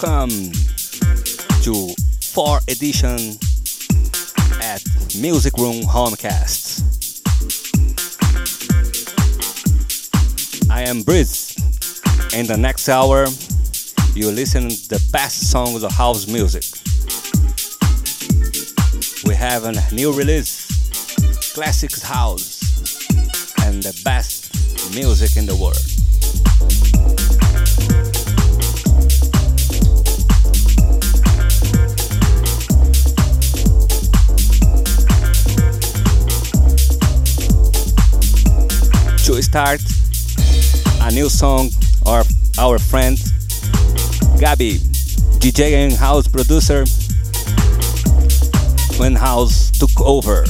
Welcome to 4 edition at Music Room Homecasts. I am Briz. In the next hour, you listen the best songs of house music. We have a new release, classics house, and the best music in the world. Start a new song of our friend Gabi, DJ and house producer when house took over.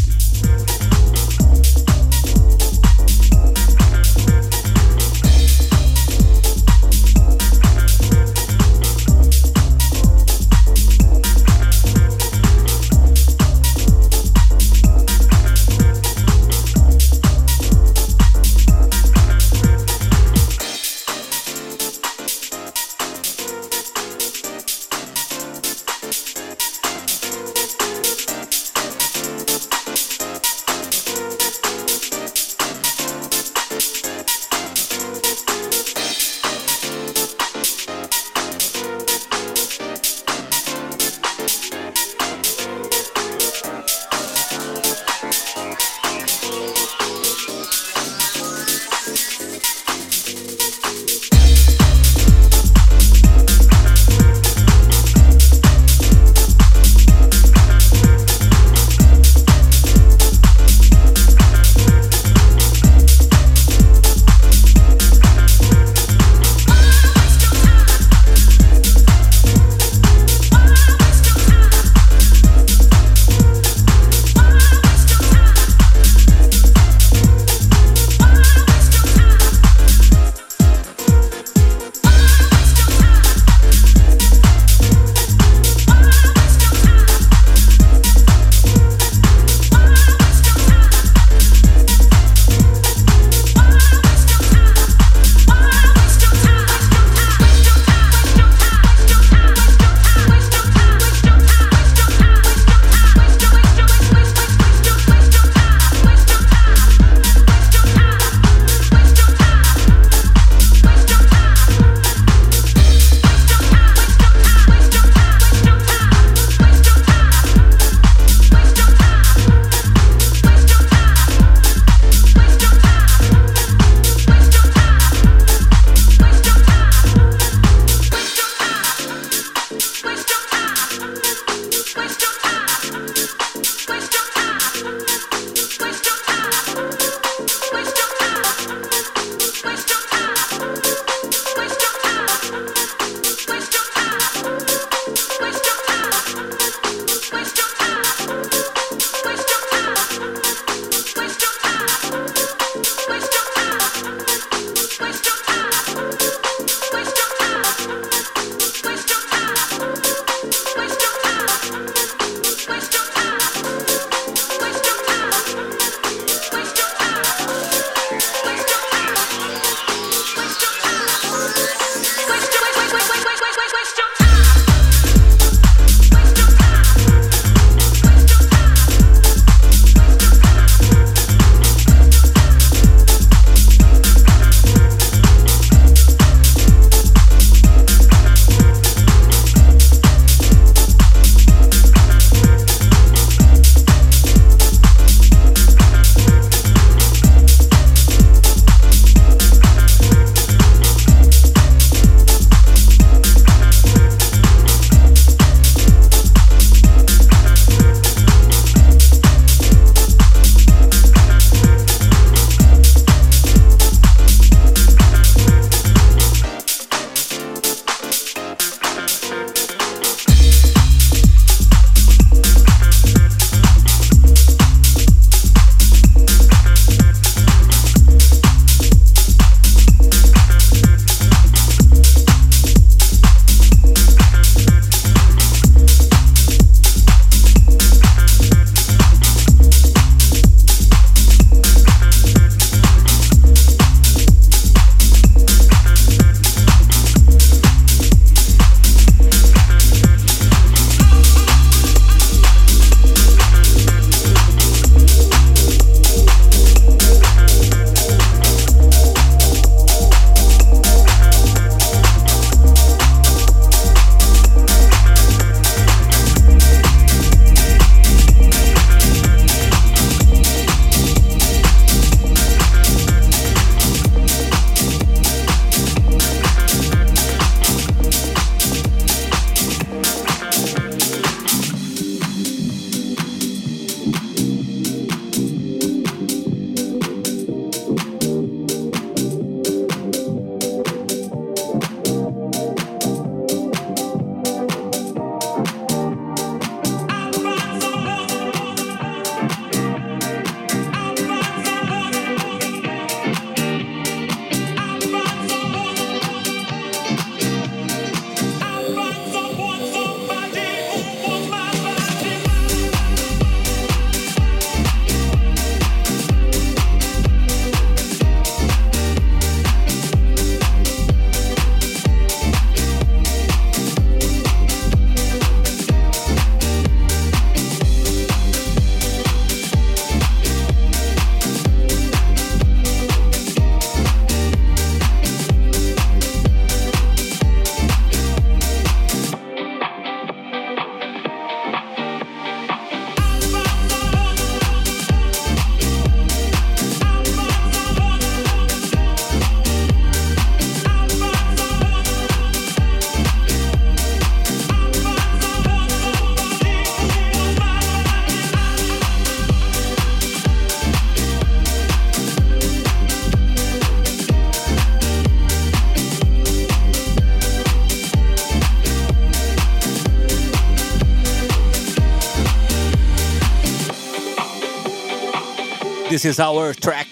This is our track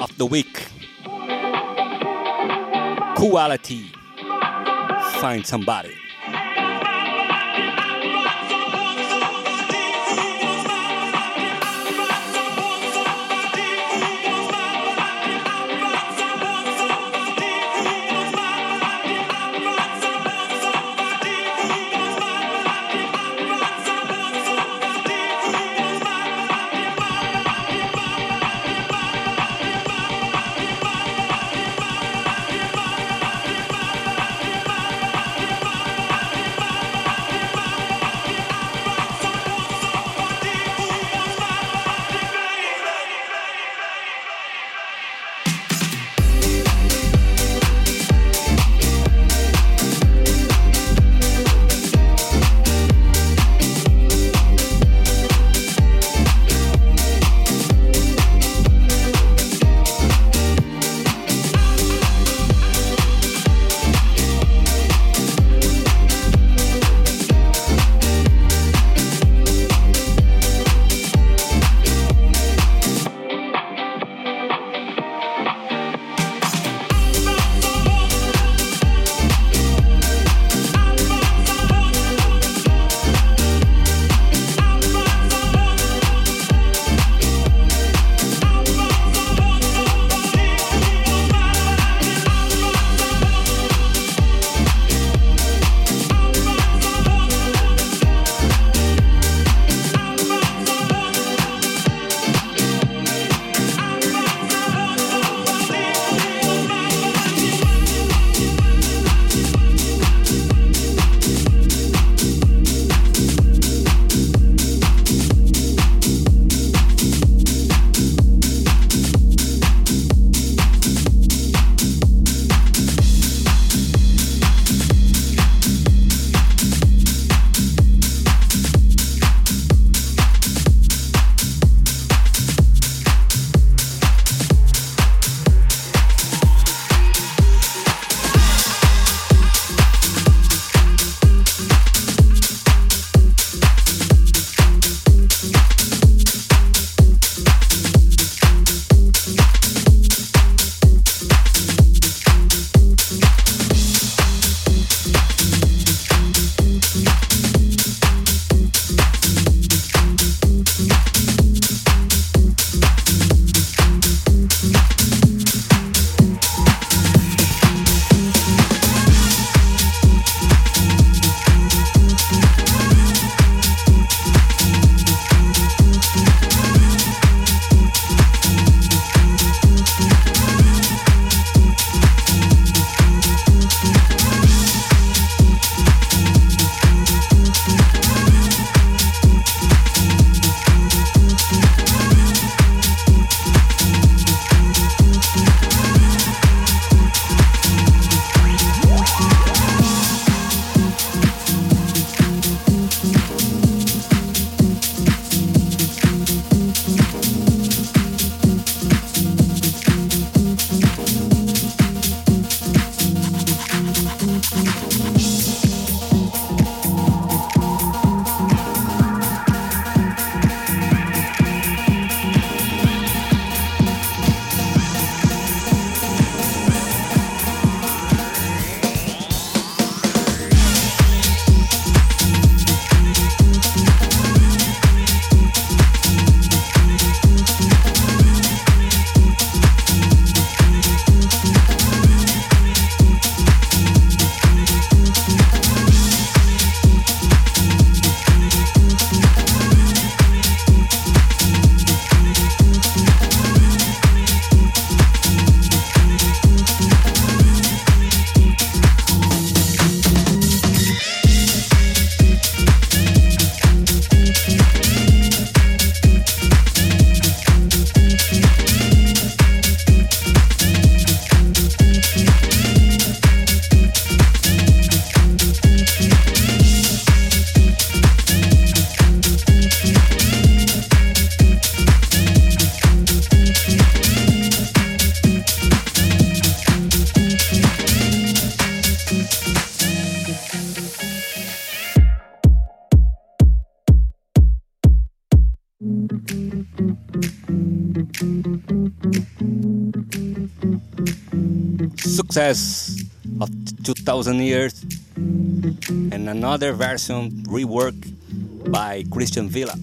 of the week. Koala T. Find somebody. 2000 years and another version reworked by Christian Vila.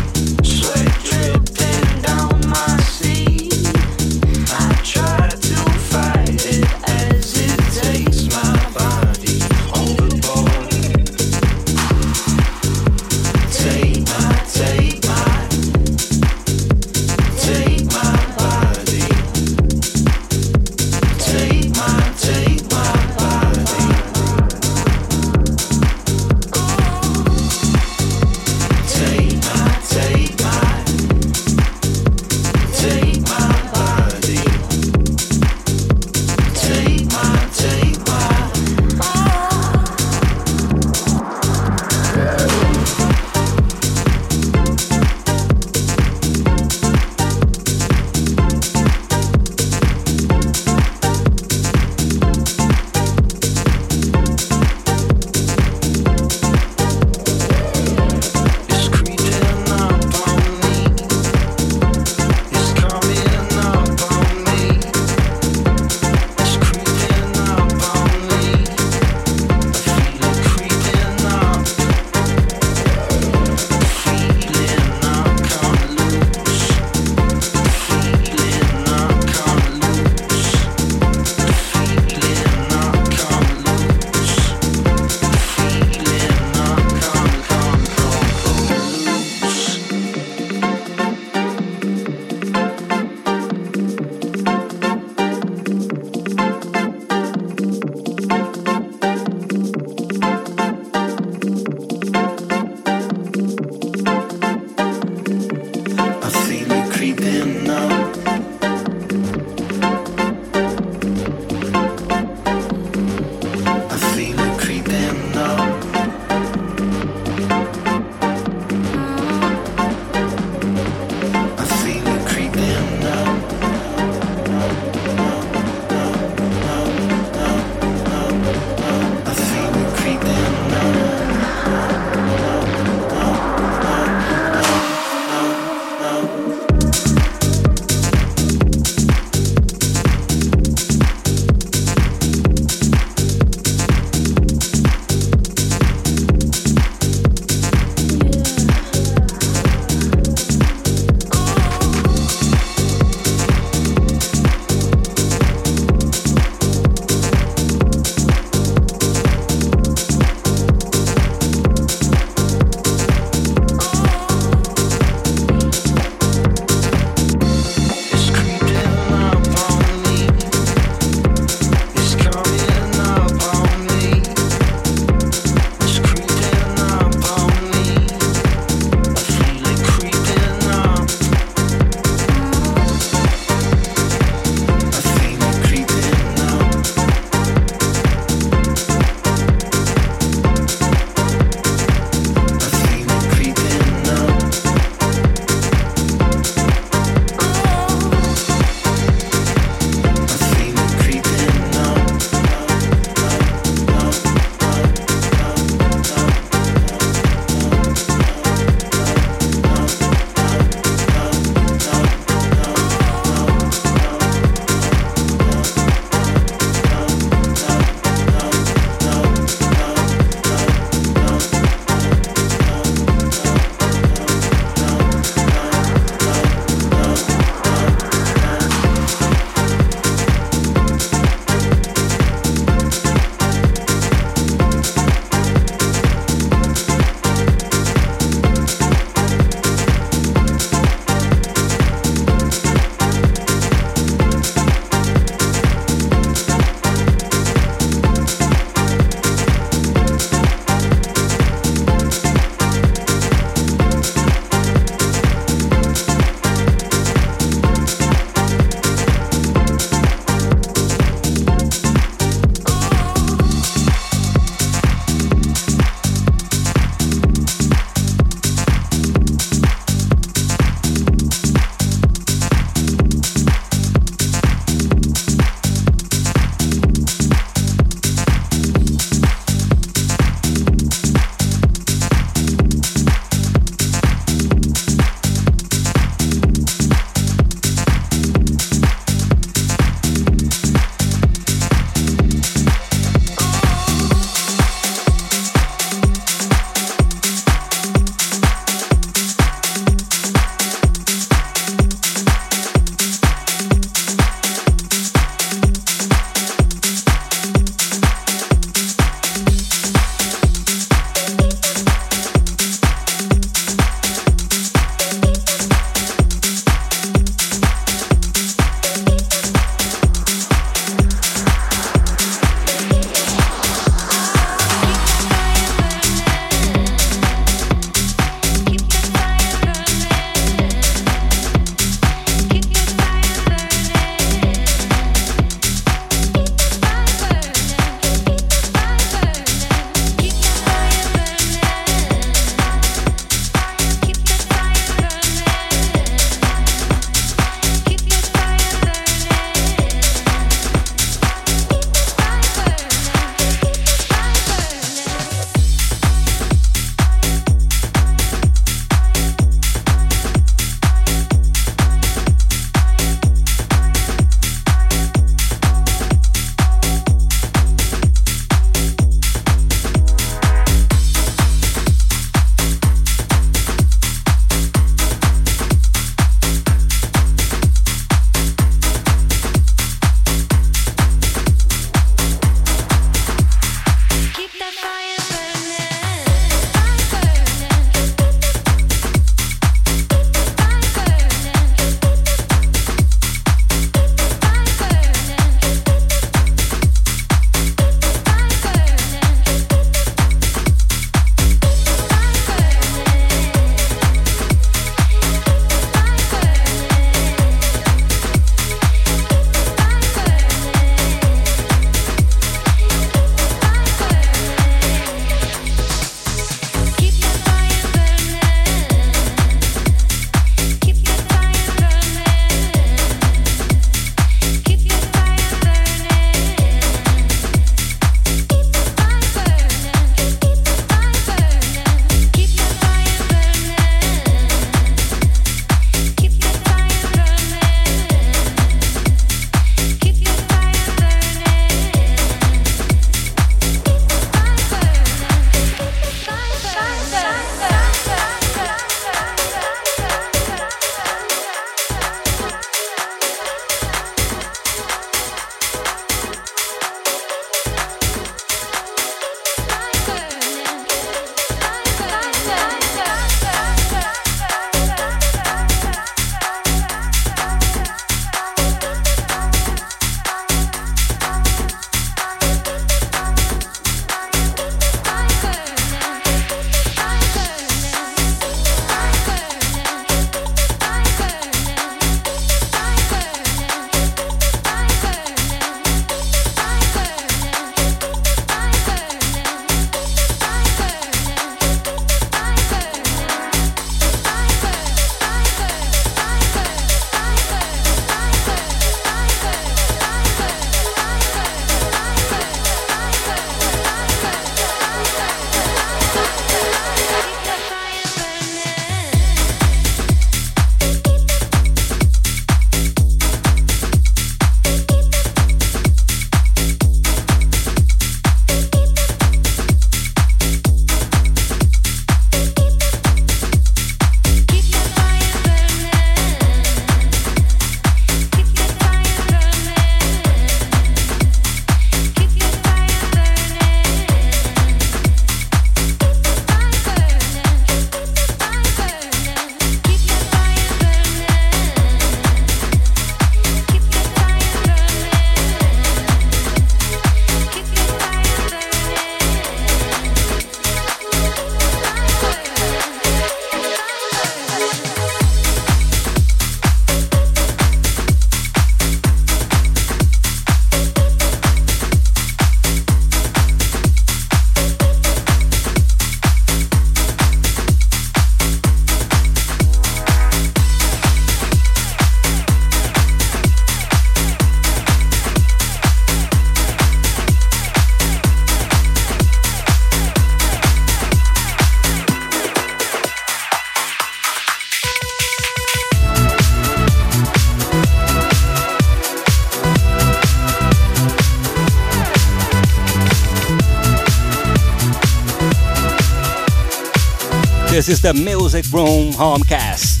This is the Music Room Homecast.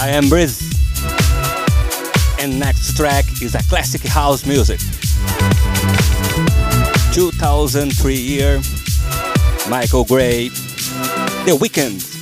I am Briz. And next track is a classic house music. 2003 year, Michael Gray, The Weekend.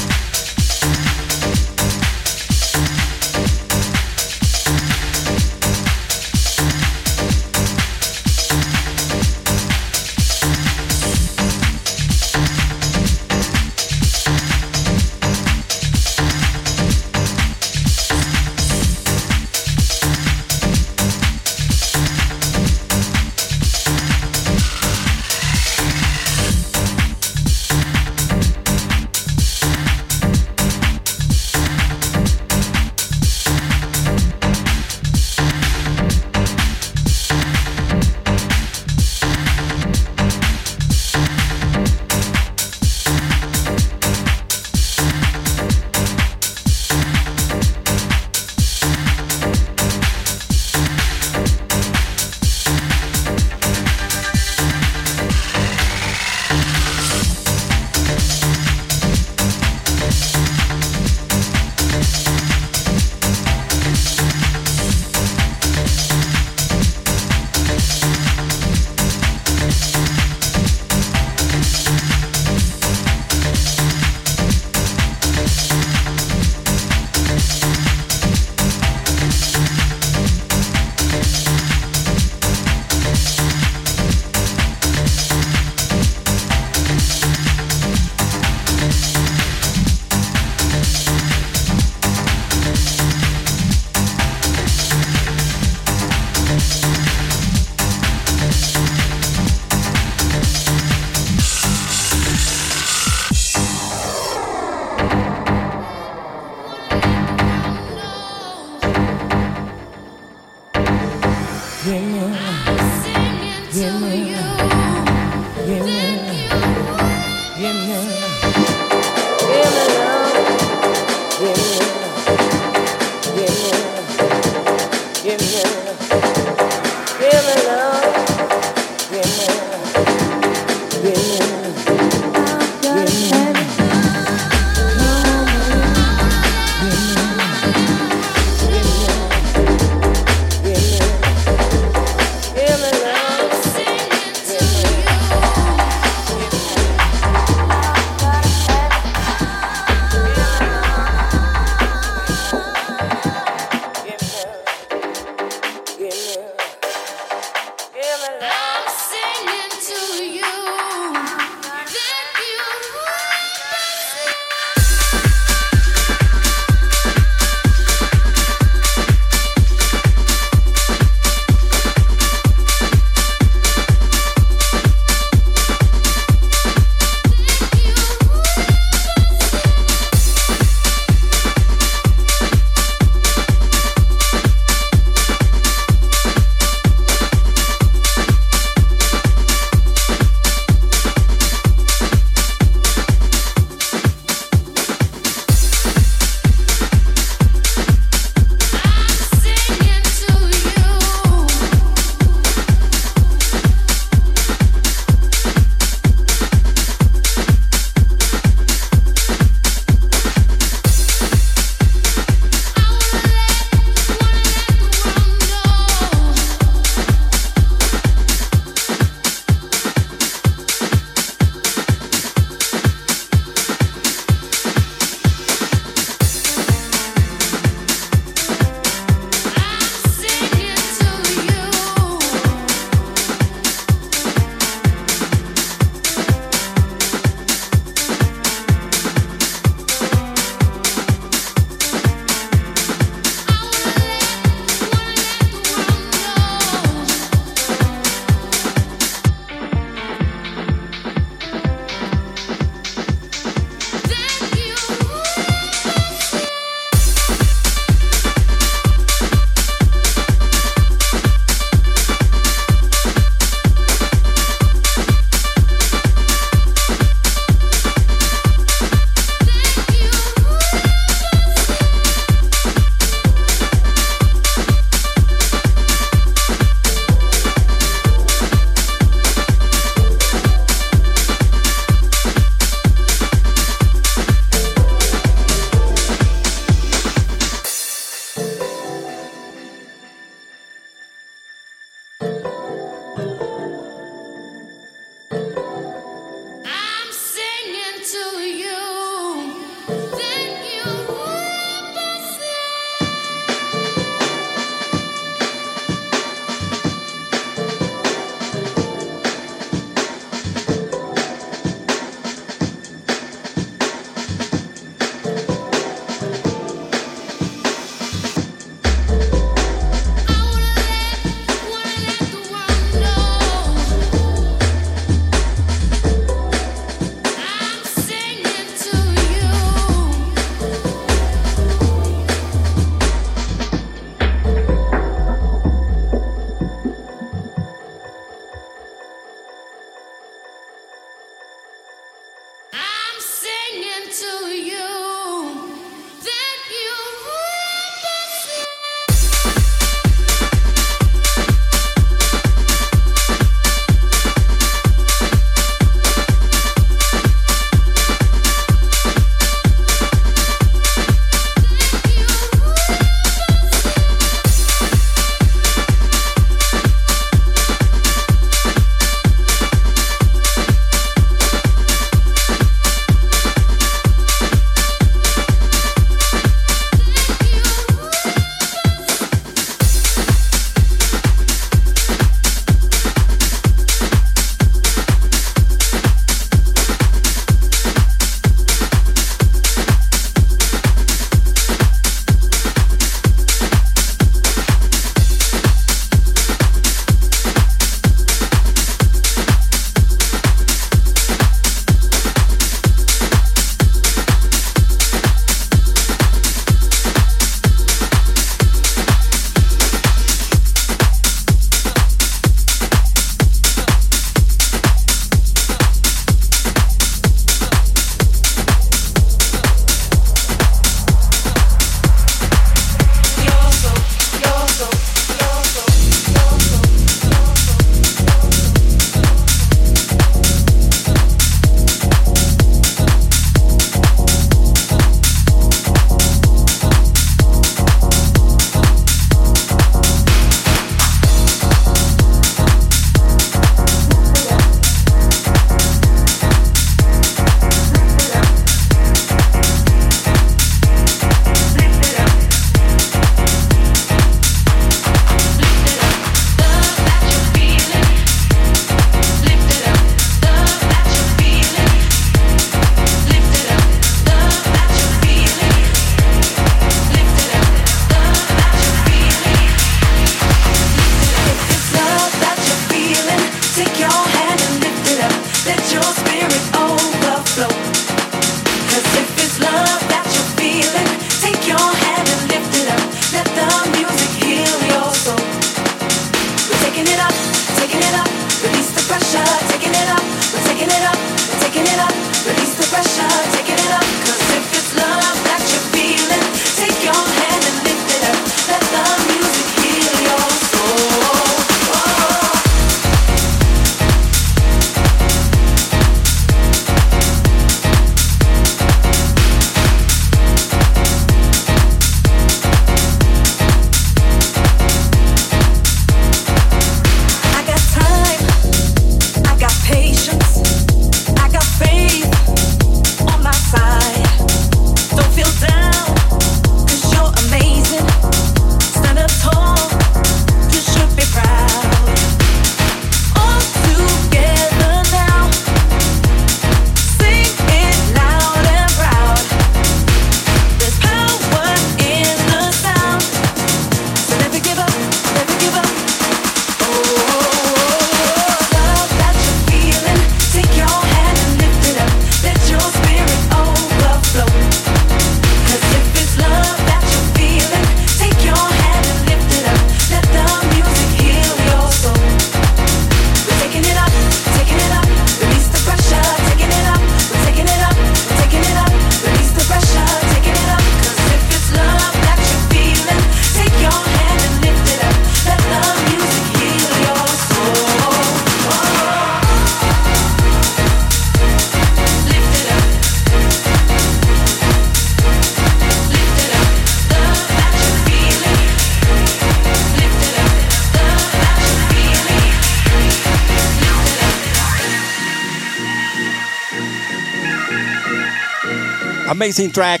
Amazing track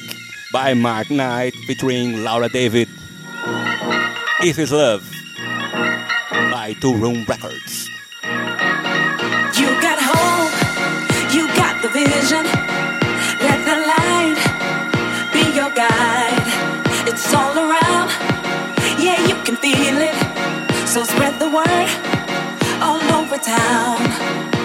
by Mark Knight featuring Laura Davie. If It's Love by Toolroom Records. You got hope, you got the vision. Let the light be your guide. It's all around, yeah, you can feel it. So spread the word all over town.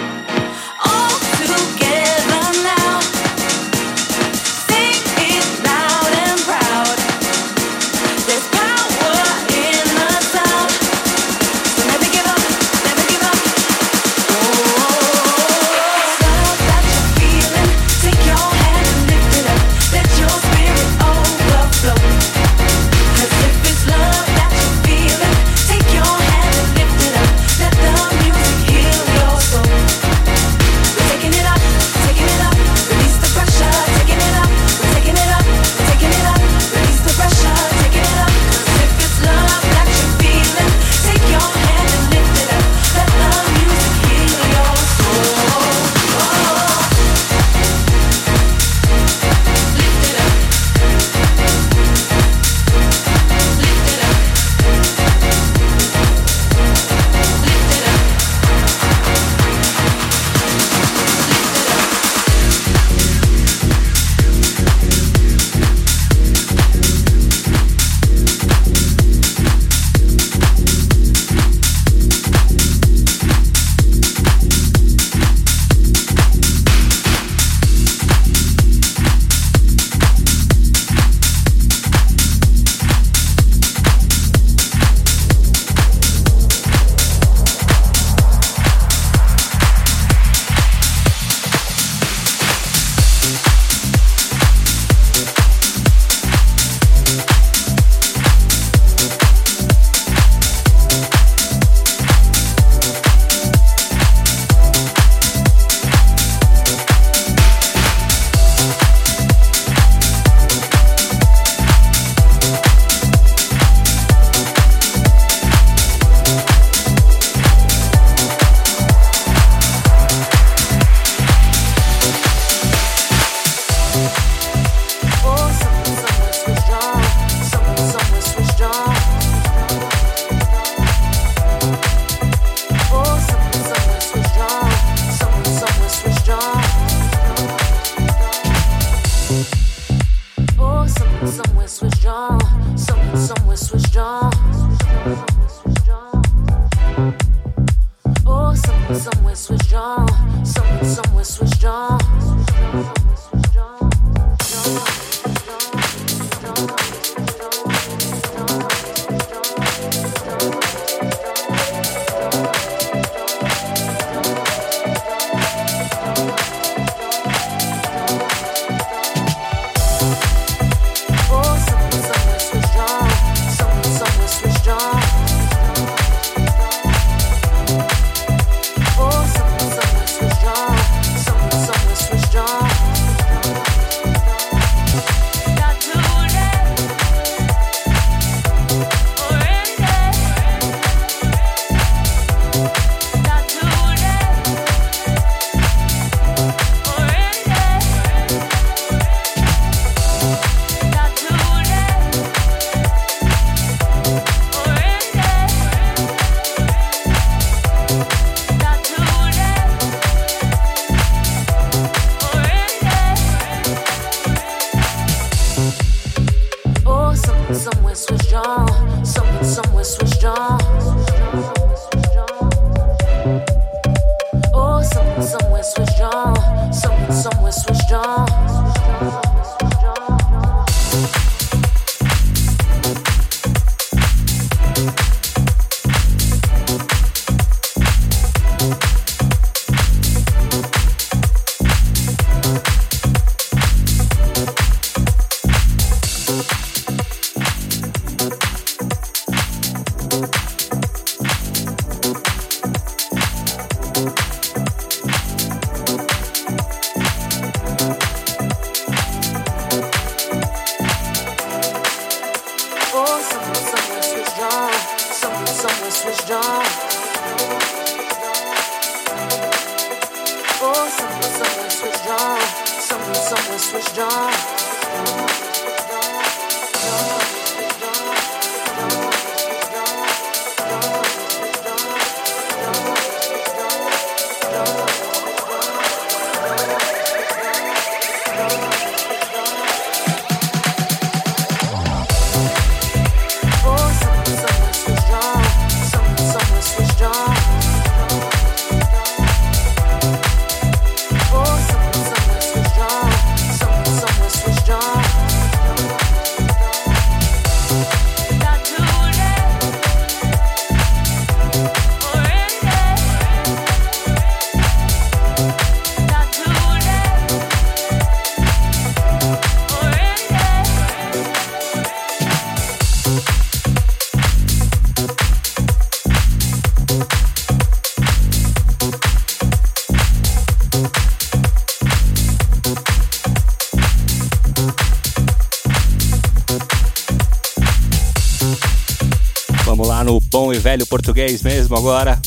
Velho português mesmo agora.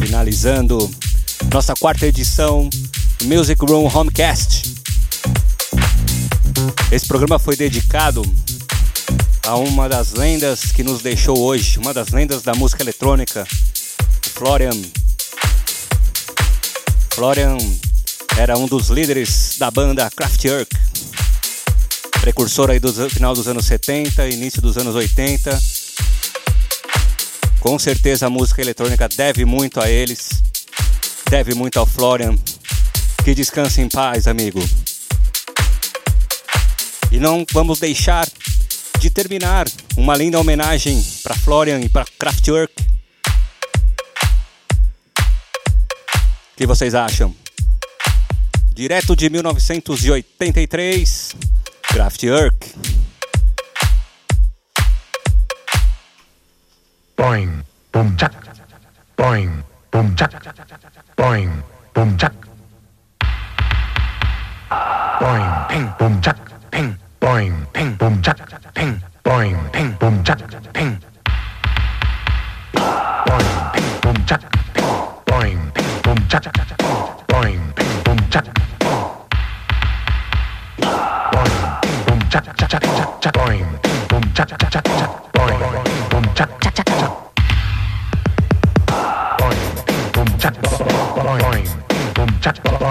Finalizando nossa quarta edição Music Room Homecast. Esse programa foi dedicado a uma das lendas que nos deixou hoje, uma das lendas da música eletrônica, Florian. Florian era um dos líderes da banda Kraftwerk, precursor aí do final dos anos 70, início dos anos 80 com certeza a música eletrônica deve muito a eles, deve muito ao Florian. Que descanse em paz, amigo. E não vamos deixar de terminar uma linda homenagem para Florian e para Kraftwerk. O que vocês acham? Direto de 1983, Kraftwerk. Boing, boom chắc, boing, boom chắc, boing, boom chắc, Boing, ping, boom chắc, ping, boing, ping, boom chắc, ping, boing, ping, boom chắc, ping. Boing, ping, boom chắc, ping, boing, ping, boom chắc, boing, ping, boom chắc, Boing, ping, boom chắc, chuck, chuck, chuck, chuck, boing, ping, boom chuck, chuck, chuck, chắc boom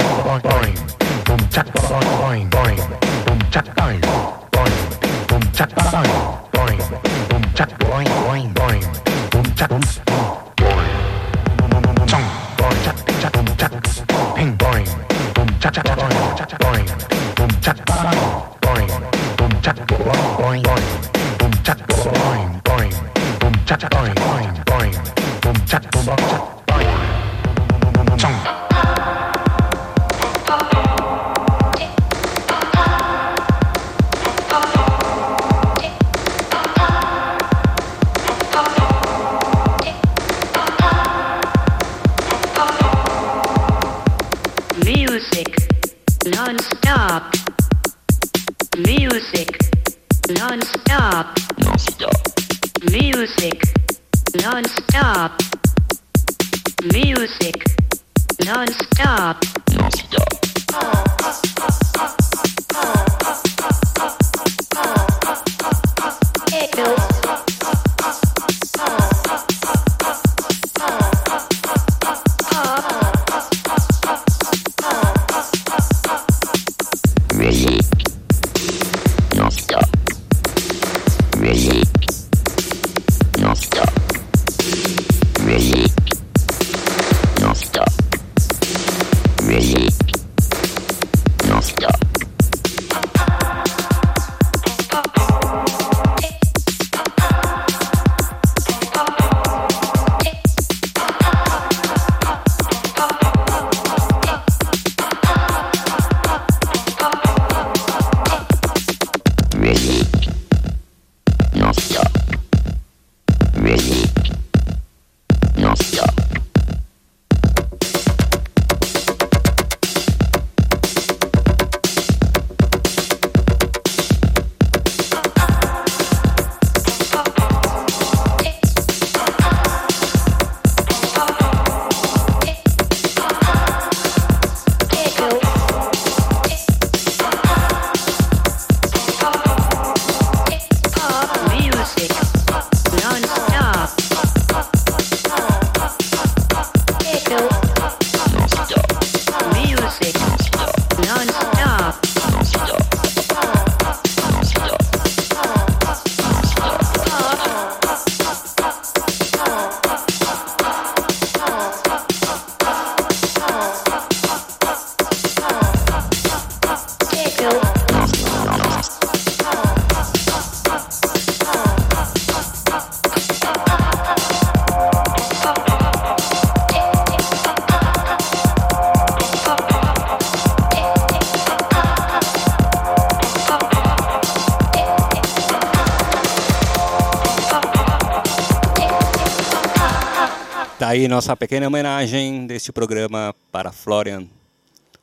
aí nossa pequena homenagem deste programa para Florian,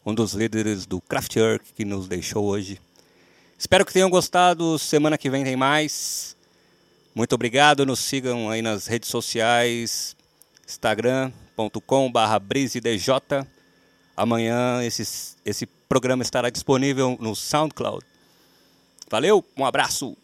um dos líderes do Kraftwerk que nos deixou hoje. Espero que tenham gostado. Semana que vem tem mais. Muito obrigado. Nos sigam aí nas redes sociais, instagram.com.br brisedj. Amanhã esse, esse programa estará disponível no SoundCloud. Valeu, um abraço.